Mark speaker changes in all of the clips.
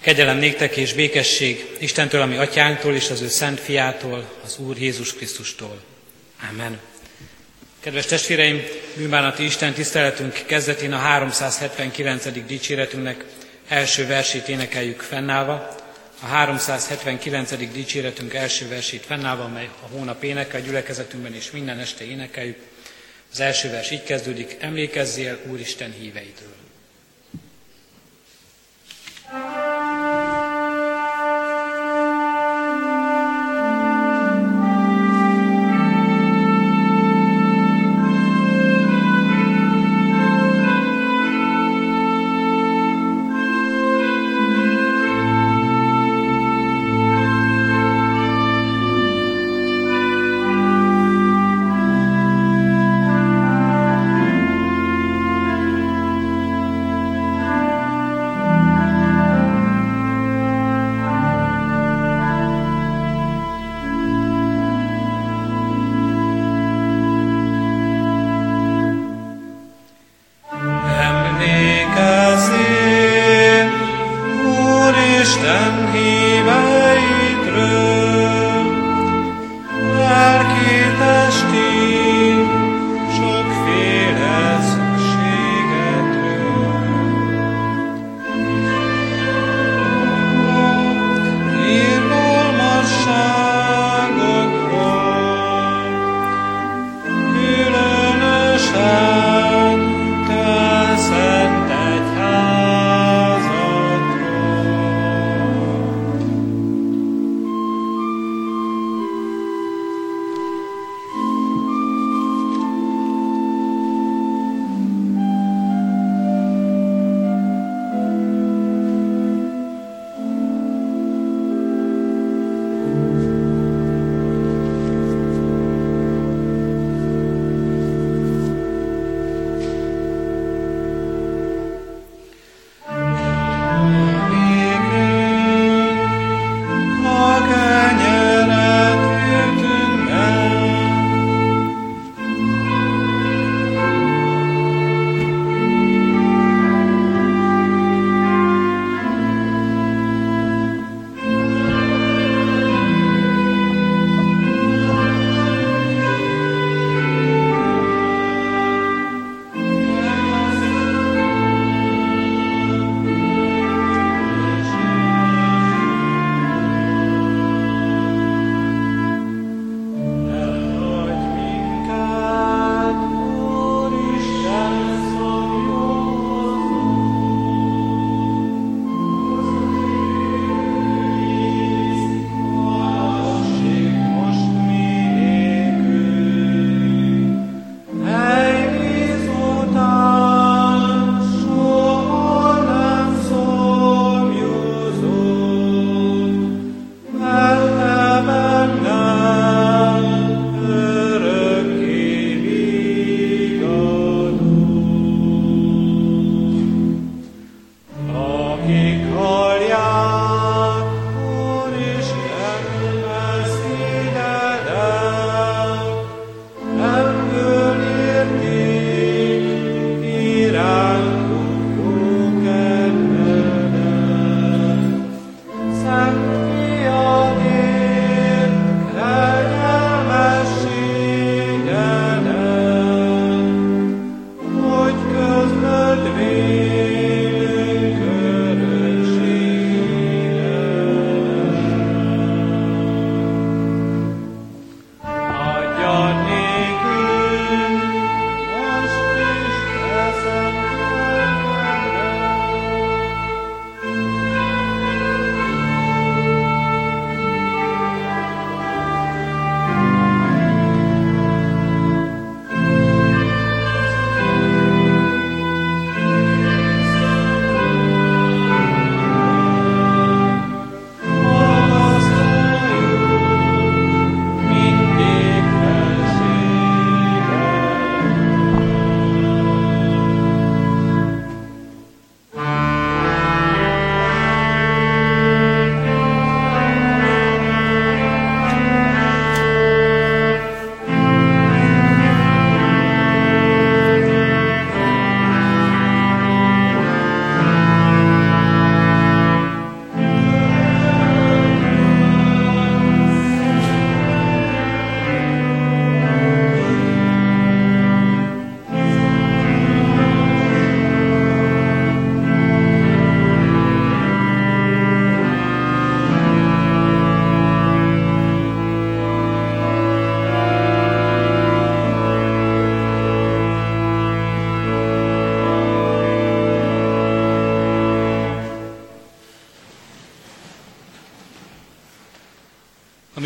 Speaker 1: Kegyelem néktek és békesség Istentől, ami atyánktól és az ő szent fiától, az Úr Jézus Krisztustól. Amen. Kedves testvéreim, bűnbánati Isten tiszteletünk kezdetén a 379. dicséretünknek első versét énekeljük fennállva. A 379. dicséretünk első versét fennállva, mely a hónap éneke a gyülekezetünkben és minden este énekeljük. Az első vers így kezdődik, emlékezzél Úristen híveidről.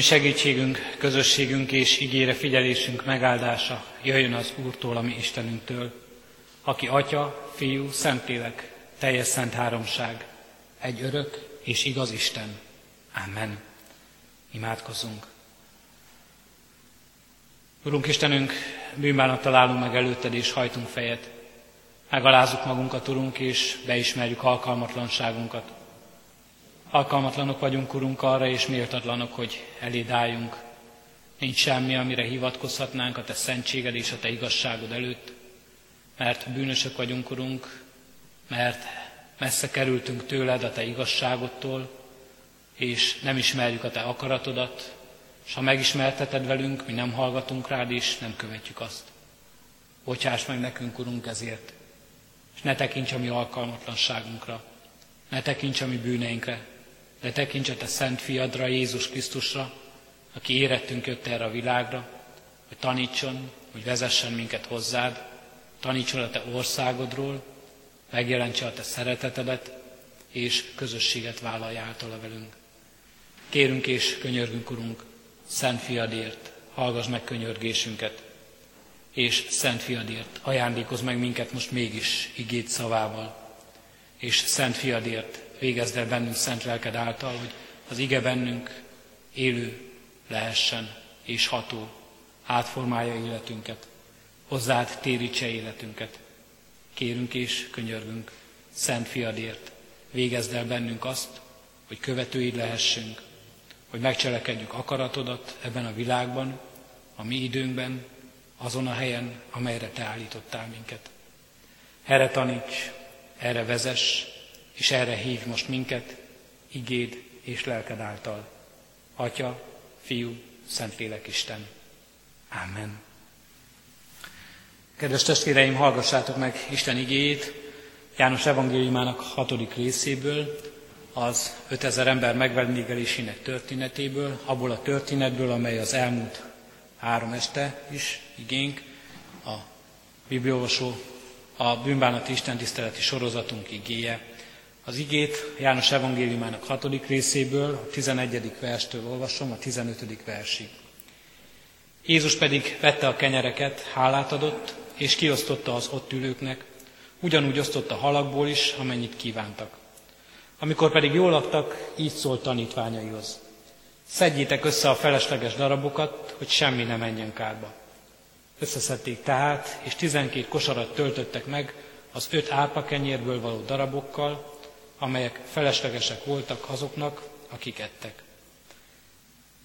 Speaker 1: Ami segítségünk, közösségünk és ígére figyelésünk megáldása jöjjön az Úrtól, ami Istenünktől, aki Atya, Fiú, Szentlélek, teljes szent háromság, egy örök és igaz Isten. Amen. Imádkozzunk. Urunk Istenünk, bűnbánattal állunk meg előtted és hajtunk fejet. Megalázzuk magunkat, Urunk, és beismerjük alkalmatlanságunkat. Alkalmatlanok vagyunk, Urunk, arra, és méltatlanok, hogy eléd álljunk. Nincs semmi, amire hivatkozhatnánk a Te szentséged és a Te igazságod előtt, mert bűnösök vagyunk, Urunk, mert messze kerültünk tőled a Te igazságodtól, és nem ismerjük a Te akaratodat, és ha megismerteted velünk, mi nem hallgatunk rád, és nem követjük azt. Bocsáss meg nekünk, Urunk, ezért, és ne tekints a mi alkalmatlanságunkra, ne tekints a mi bűneinkre, de tekints a Te szent fiadra, Jézus Krisztusra, aki érettünk jött erre a világra, hogy tanítson, hogy vezessen minket hozzád, tanítson a Te országodról, megjelentse a Te szeretetedet, és közösséget vállalj általa velünk. Kérünk és könyörgünk, Urunk, Szent Fiadért, hallgass meg könyörgésünket, és Szent Fiadért ajándékozz meg minket most mégis igét szavával, és Szent Fiadért végezd el bennünk szent lelked által, hogy az ige bennünk élő lehessen és ható, átformálja életünket, hozzád térítse életünket. Kérünk és könyörgünk, Szent Fiadért, végezd el bennünk azt, hogy követőid lehessünk, hogy megcselekedjük akaratodat ebben a világban, a mi időnkben, azon a helyen, amelyre Te állítottál minket. Erre taníts, erre vezess, és erre hív most minket, igéd és lelked által. Atya, Fiú, Szentlélek Isten. Amen. Kedves testvéreim, hallgassátok meg Isten igéjét János evangéliumának hatodik részéből, az 5000 ember megvendégelésének történetéből, abból a történetből, amely az elmúlt három este is igénk, a bibliolvasó, a bűnbánati istentiszteleti sorozatunk igéje. Az igét János evangéliumának hatodik részéből, a 11. verstől olvasom, a 15. versig. Jézus pedig vette a kenyereket, hálát adott, és kiosztotta az ott ülőknek, ugyanúgy osztotta halakból is, amennyit kívántak. Amikor pedig jól adtak, így szólt tanítványaihoz. Szedjétek össze a felesleges darabokat, hogy semmi ne menjen kárba. Összeszedték tehát, és tizenkét kosarat töltöttek meg az öt árpakenyérből való darabokkal, amelyek feleslegesek voltak azoknak, akik ettek.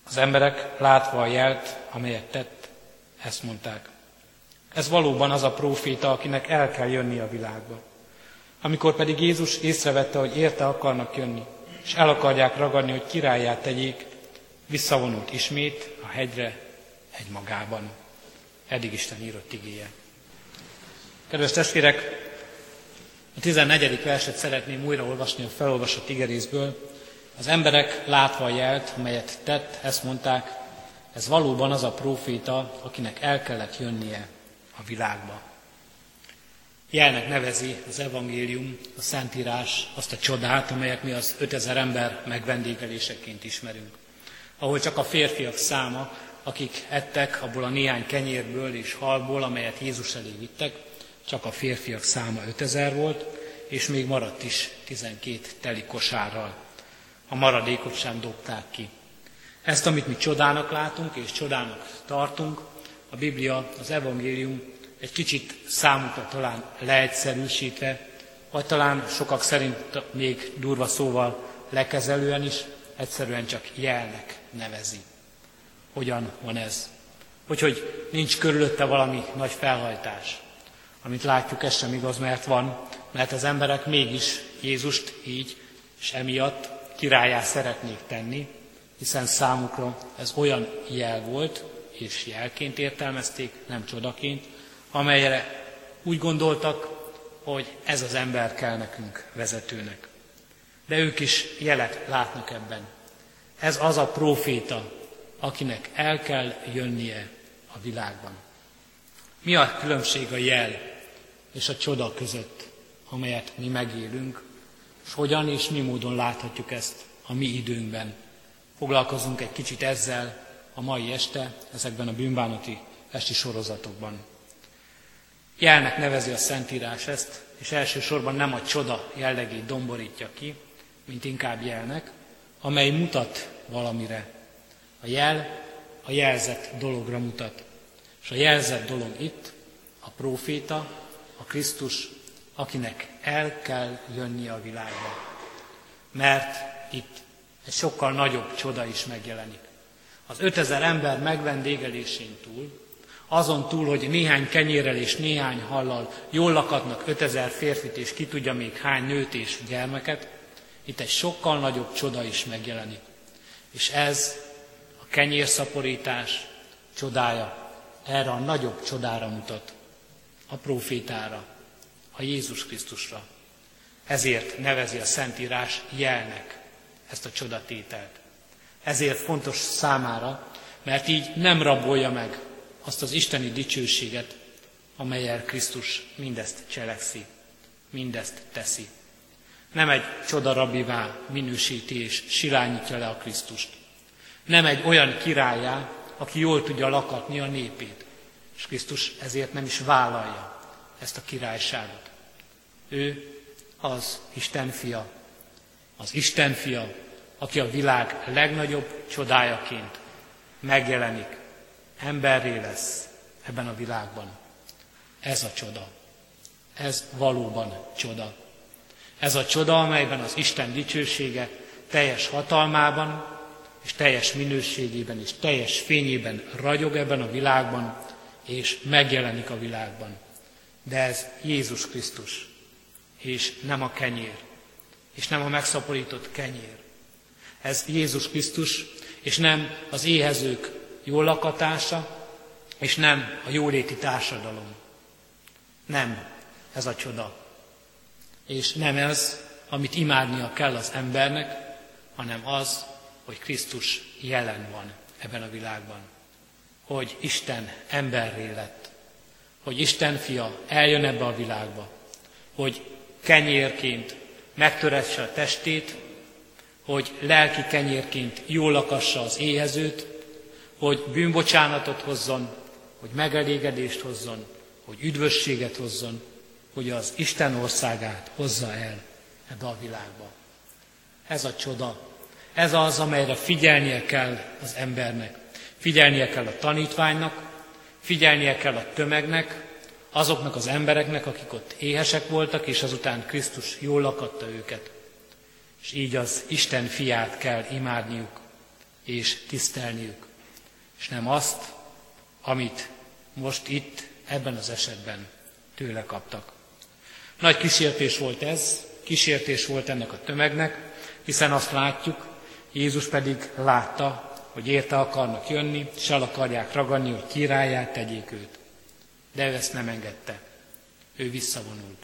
Speaker 1: Az emberek látva a jelt, amelyet tett, ezt mondták. Ez valóban az a próféta, akinek el kell jönni a világba. Amikor pedig Jézus észrevette, hogy érte akarnak jönni, és el akarják ragadni, hogy királyát tegyék, visszavonult ismét a hegyre egymagában. Eddig Isten írott igéje. Kedves testvérek, a 14. verset szeretném újra olvasni a felolvasott igerészből. Az emberek látva a jelt, melyet tett, ezt mondták, ez valóban az a próféta, akinek el kellett jönnie a világba. Jelnek nevezi az evangélium, a Szentírás azt a csodát, amelyet mi az 5000 ember megvendégeléseként ismerünk. Ahol csak a férfiak száma, akik ettek abból a néhány kenyérből és halból, amelyet Jézus elé vittek, csak a férfiak száma 5000 volt, és még maradt is 12 teli kosárral. A maradékot sem dobták ki. Ezt, amit mi csodának látunk és csodának tartunk, a Biblia, az evangélium egy kicsit számukra talán leegyszerűsítve, vagy talán sokak szerint még durva szóval lekezelően is, egyszerűen csak jelnek nevezi. Hogyan van ez? Hogy, hogy nincs körülötte valami nagy felhajtás. Amit látjuk, ez sem igaz, mert van, mert az emberek mégis Jézust így, és emiatt királyá szeretnék tenni, hiszen számukra ez olyan jel volt, és jelként értelmezték, nem csodaként, amelyre úgy gondoltak, hogy ez az ember kell nekünk vezetőnek. De ők is jelet látnak ebben. Ez az a proféta, akinek el kell jönnie a világban. Mi a különbség a jel és a csoda között, amelyet mi megélünk, és hogyan és mi módon láthatjuk ezt a mi időnkben, Foglalkozunk egy kicsit ezzel a mai este, ezekben a bűnbánati esti sorozatokban. Jelnek nevezi a Szentírás ezt, és elsősorban nem a csoda jellegét domborítja ki, mint inkább jelnek, amely mutat valamire. A jel a jelzett dologra mutat. És a jelzett dolog itt a próféta, a Krisztus, akinek el kell jönni a világba. Mert itt egy sokkal nagyobb csoda is megjelenik. Az 5000 ember megvendégelésén túl, azon túl, hogy néhány kenyérrel és néhány hallal jól lakatnak 5000 férfit és ki tudja még hány nőt és gyermeket, itt egy sokkal nagyobb csoda is megjelenik. És ez a kenyérszaporítás csodája erre a nagyobb csodára mutat, a profétára, a Jézus Krisztusra. Ezért nevezi a Szentírás jelnek ezt a csodatételt. Ezért fontos számára, mert így nem rabolja meg azt az isteni dicsőséget, amelyel Krisztus mindezt cselekszi, mindezt teszi. Nem egy csodarabivá minősíti és silányítja le a Krisztust. Nem egy olyan királyá, aki jól tudja lakatni a népét. És Krisztus ezért nem is vállalja ezt a királyságot. Ő az Isten fia, az Isten fia, aki a világ legnagyobb csodájaként megjelenik, emberré lesz ebben a világban. Ez a csoda. Ez valóban csoda. Ez a csoda, amelyben az Isten dicsősége teljes hatalmában, és teljes minőségében, és teljes fényében ragyog ebben a világban, és megjelenik a világban. De ez Jézus Krisztus, és nem a kenyér, és nem a megszaporított kenyér. Ez Jézus Krisztus, és nem az éhezők jó lakatása, és nem a jóléti társadalom. Nem ez a csoda. És nem ez, amit imádnia kell az embernek, hanem az, hogy Krisztus jelen van ebben a világban. Hogy Isten emberré lett. Hogy Isten fia eljön ebbe a világba. Hogy kenyérként megtöresse a testét, hogy lelki kenyérként jól lakassa az éhezőt, hogy bűnbocsánatot hozzon, hogy megelégedést hozzon, hogy üdvösséget hozzon, hogy az Isten országát hozza el ebbe a világba. Ez a csoda, ez az, amelyre figyelnie kell az embernek. Figyelnie kell a tanítványnak, figyelnie kell a tömegnek, azoknak az embereknek, akik ott éhesek voltak, és azután Krisztus jól lakatta őket. És így az Isten fiát kell imádniuk és tisztelniük, és nem azt, amit most itt, ebben az esetben tőle kaptak. Nagy kísértés volt ez, kísértés volt ennek a tömegnek, hiszen azt látjuk, Jézus pedig látta, hogy érte akarnak jönni, és el akarják ragadni, hogy királyát tegyék őt. De ő ezt nem engedte. Ő visszavonult.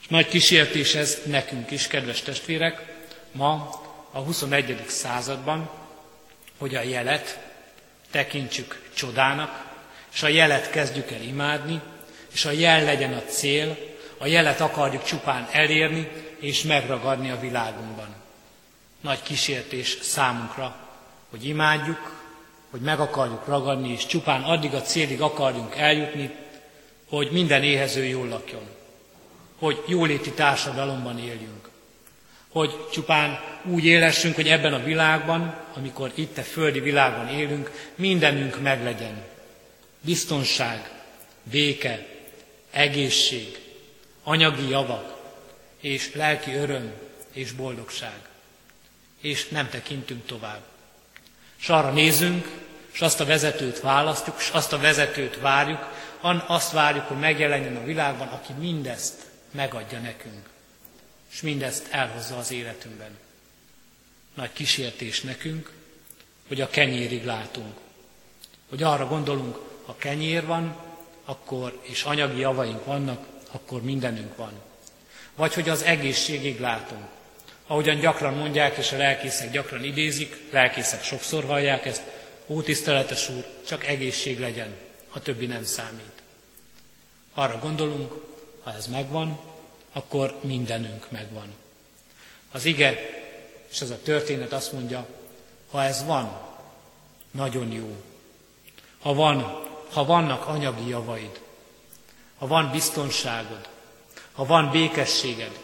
Speaker 1: És nagy kísértés ez nekünk is, kedves testvérek, ma a 21. században, hogy a jelet tekintsük csodának, és a jelet kezdjük el imádni, és a jel legyen a cél, a jelet akarjuk csupán elérni és megragadni a világunkban. Nagy kísértés számunkra, hogy imádjuk, hogy meg akarjuk ragadni, és csupán addig a célig akarjunk eljutni, hogy minden éhező jól lakjon, hogy jóléti társadalomban éljünk, hogy csupán úgy élessünk, hogy ebben a világban, amikor itt a földi világban élünk, mindenünk meglegyen. Biztonság, béke, egészség, anyagi javak, és lelki öröm és boldogság. És nem tekintünk tovább. És arra nézünk, és azt a vezetőt választjuk, és azt a vezetőt várjuk, azt várjuk, hogy megjelenjen a világban, aki mindezt megadja nekünk, és mindezt elhozza az életünkben. Nagy kísértés nekünk, hogy a kenyérig látunk. Hogy arra gondolunk, ha kenyér van, akkor, és anyagi javaink vannak, akkor mindenünk van. Vagy hogy az egészségig látunk. Ahogyan gyakran mondják, és a lelkészek gyakran idézik, lelkészek sokszor hallják ezt, ó tiszteletes úr, csak egészség legyen, a többi nem számít. Arra gondolunk, ha ez megvan, akkor mindenünk megvan. Az ige és ez a történet azt mondja, Ha ez van, nagyon jó. Ha, van, ha vannak anyagi javaid, ha van biztonságod, ha van békességed,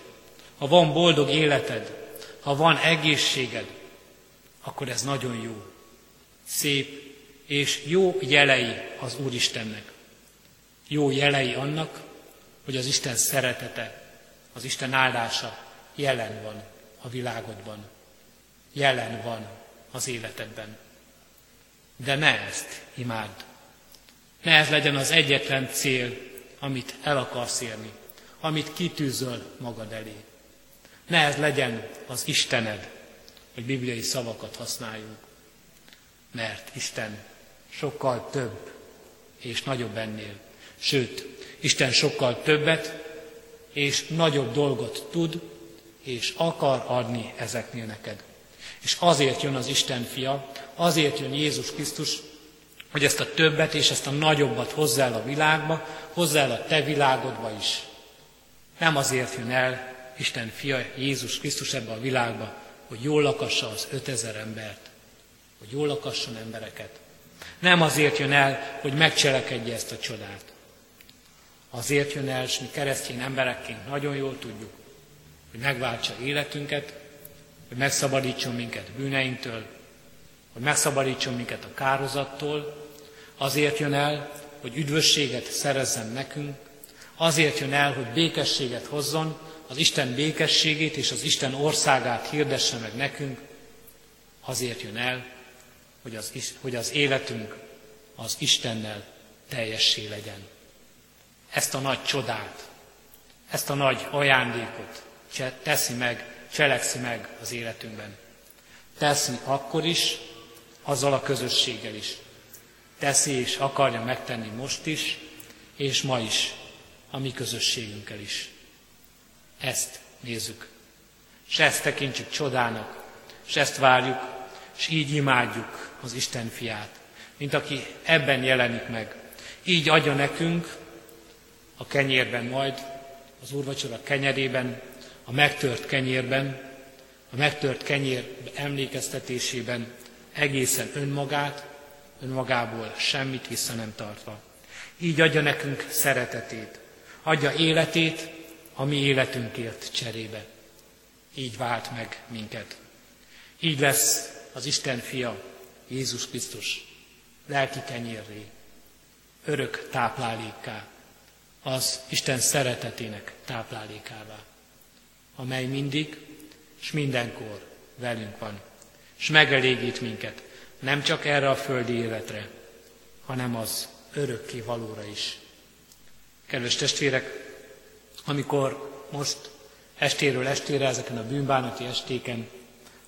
Speaker 1: ha van boldog életed, ha van egészséged, akkor ez nagyon jó. Szép és jó jelei az Úristennek. Jó jelei annak, hogy az Isten szeretete, az Isten áldása jelen van a világodban. Jelen van az életedben. De ne ezt imádd. Ne ez legyen az egyetlen cél, amit el akarsz érni, amit kitűzöl magad elé. Ne ez legyen az Istened, hogy bibliai szavakat használjunk. Mert Isten sokkal több és nagyobb ennél. Sőt, Isten sokkal többet és nagyobb dolgot tud és akar adni ezeknél neked. És azért jön az Isten fia, azért jön Jézus Krisztus, hogy ezt a többet és ezt a nagyobbat hozzá el a világba, hozzá el a te világodba is. Nem azért jön el Isten fia Jézus Krisztus ebbe a világba, hogy jól lakassa az ötezer embert, hogy jól lakasson embereket. Nem azért jön el, hogy megcselekedje ezt a csodát. Azért jön el, és mi keresztény emberekként nagyon jól tudjuk, hogy megváltsa életünket, hogy megszabadítson minket bűneinktől, hogy megszabadítson minket a kározattól, azért jön el, hogy üdvösséget szerezzen nekünk, azért jön el, hogy békességet hozzon, az Isten békességét és az Isten országát hirdesse meg nekünk, azért jön el, hogy az, hogy az életünk az Istennel teljessé legyen. Ezt a nagy csodát, ezt a nagy ajándékot teszi meg, cselekszi meg az életünkben. Teszi akkor is, azzal a közösséggel is. Teszi és akarja megtenni most is, és ma is, a mi közösségünkkel is. Ezt nézzük. S ezt tekintsük csodának, s ezt várjuk, és így imádjuk az Isten fiát, mint aki ebben jelenik meg. Így adja nekünk a kenyérben majd, az úrvacsora kenyerében, a megtört kenyérben, a megtört kenyér emlékeztetésében egészen önmagát, önmagából semmit vissza nem tartva. Így adja nekünk szeretetét, adja életét, a mi életünkért cserébe. Így vált meg minket. Így lesz az Isten fia, Jézus Krisztus, lelki kenyérré, örök táplálékká, az Isten szeretetének táplálékává, amely mindig és mindenkor velünk van, és megelégít minket, nem csak erre a földi életre, hanem az örökké valóra is. Kedves testvérek, amikor most estéről estére, ezeken a bűnbánati estéken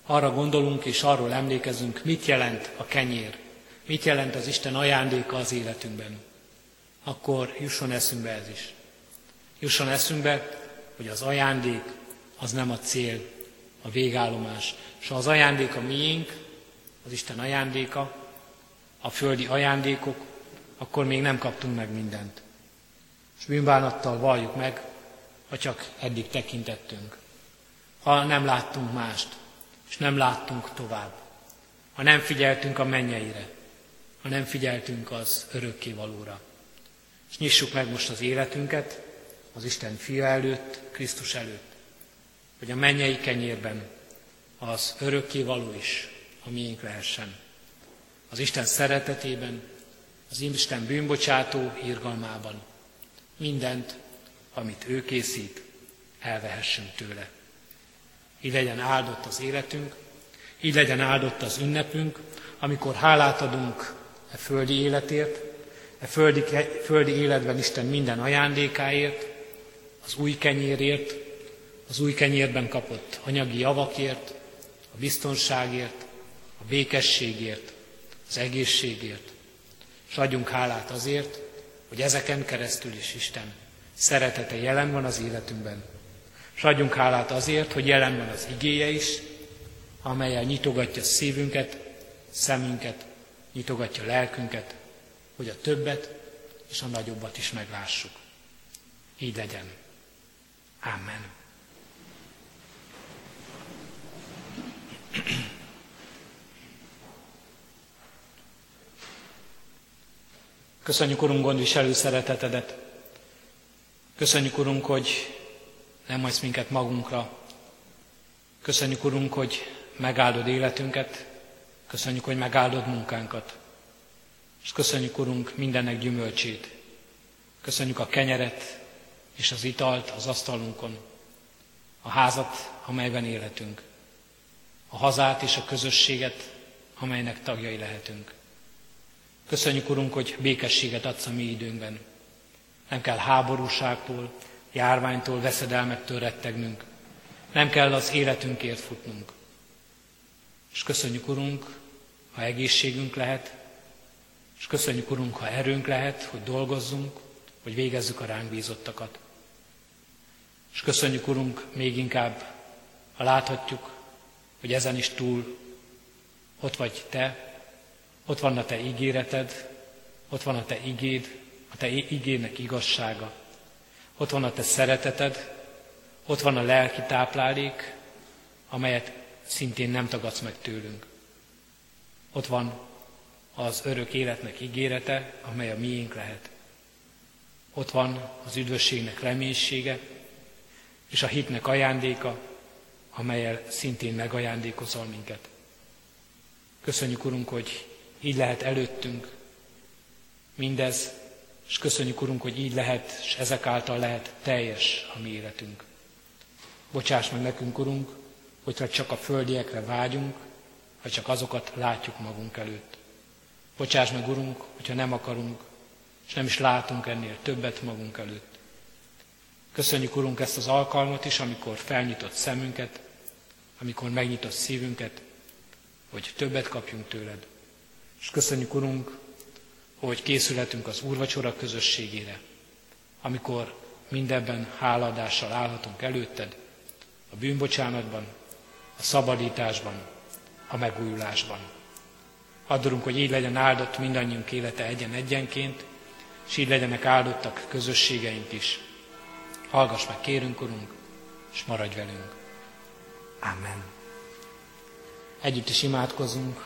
Speaker 1: arra gondolunk és arról emlékezünk, mit jelent a kenyér, mit jelent az Isten ajándéka az életünkben, akkor jusson eszünkbe ez is. Jusson eszünkbe, hogy az ajándék az nem a cél, a végállomás. És az ajándék a miénk, az Isten ajándéka, a földi ajándékok, akkor még nem kaptunk meg mindent. És bűnbánattal valljuk meg, ha csak eddig tekintettünk. Ha nem láttunk mást, és nem láttunk tovább. Ha nem figyeltünk a mennyeire, ha nem figyeltünk az örökké valóra. És nyissuk meg most az életünket az Isten fia előtt, Krisztus előtt, hogy a mennyei kenyérben az örökké való is a miénk lehessen. Az Isten szeretetében, az Isten bűnbocsátó írgalmában mindent amit ő készít, elvehessünk tőle. Így legyen áldott az életünk, így legyen áldott az ünnepünk, amikor hálát adunk e földi életért, e földi, földi életben Isten minden ajándékáért, az új kenyérért, az új kenyérben kapott anyagi javakért, a biztonságért, a békességért, az egészségért. És adjunk hálát azért, hogy ezeken keresztül is Isten szeretete jelen van az életünkben. És adjunk hálát azért, hogy jelen van az igéje is, amelyel nyitogatja szívünket, szemünket, nyitogatja lelkünket, hogy a többet és a nagyobbat is meglássuk. Így legyen. Amen. Köszönjük, Urunk, gondviselő szeretetedet. Köszönjük, Urunk, hogy nem hagysz minket magunkra. Köszönjük, Urunk, hogy megáldod életünket. Köszönjük, hogy megáldod munkánkat. És köszönjük, Urunk, mindennek gyümölcsét. Köszönjük a kenyeret és az italt az asztalunkon, a házat, amelyben életünk, a hazát és a közösséget, amelynek tagjai lehetünk. Köszönjük, Urunk, hogy békességet adsz a mi időnkben. Nem kell háborúságtól, járványtól, veszedelmektől rettegnünk. Nem kell az életünkért futnunk. És köszönjük, Urunk, ha egészségünk lehet, és köszönjük, Urunk, ha erőnk lehet, hogy dolgozzunk, hogy végezzük a ránk bízottakat. És köszönjük, Urunk, még inkább, ha láthatjuk, hogy ezen is túl ott vagy Te, ott van a Te ígéreted, ott van a Te igéd, a Te igének igazsága, ott van a Te szereteted, ott van a lelki táplálék, amelyet szintén nem tagadsz meg tőlünk. Ott van az örök életnek ígérete, amely a miénk lehet. Ott van az üdvösségnek reménysége, és a hitnek ajándéka, amelyel szintén megajándékozol minket. Köszönjük, Urunk, hogy így lehet előttünk mindez, és köszönjük, Urunk, hogy így lehet, és ezek által lehet teljes a mi életünk. Bocsáss meg nekünk, Urunk, hogyha csak a földiekre vágyunk, ha csak azokat látjuk magunk előtt. Bocsáss meg, Urunk, hogyha nem akarunk, és nem is látunk ennél többet magunk előtt. Köszönjük, Urunk, ezt az alkalmat is, amikor felnyitott szemünket, amikor megnyitott szívünket, hogy többet kapjunk tőled. És köszönjük, Urunk, hogy készülhetünk az úrvacsora közösségére, amikor mindebben háladással állhatunk előtted, a bűnbocsánatban, a szabadításban, a megújulásban. Addurunk, hogy így legyen áldott mindannyiunk élete egyen-egyenként, és így legyenek áldottak közösségeink is. Hallgass meg, kérünk, Urunk, és maradj velünk. Amen. Együtt is imádkozunk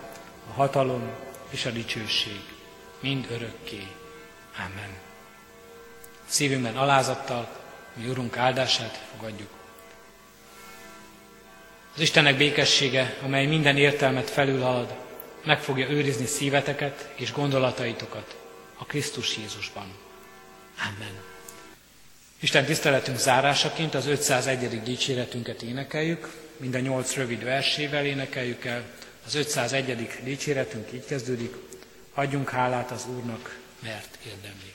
Speaker 1: a hatalom és a dicsőség mind örökké. Amen. A szívünkben alázattal mi Urunk áldását fogadjuk. Az Istennek békessége, amely minden értelmet felülhalad, meg fogja őrizni szíveteket és gondolataitokat a Krisztus Jézusban. Amen. Isten tiszteletünk zárásaként az 501. dicséretünket énekeljük, minden nyolc rövid versével énekeljük el. Az 501. dicséretünk így kezdődik, adjunk hálát az Úrnak, mert érdemli.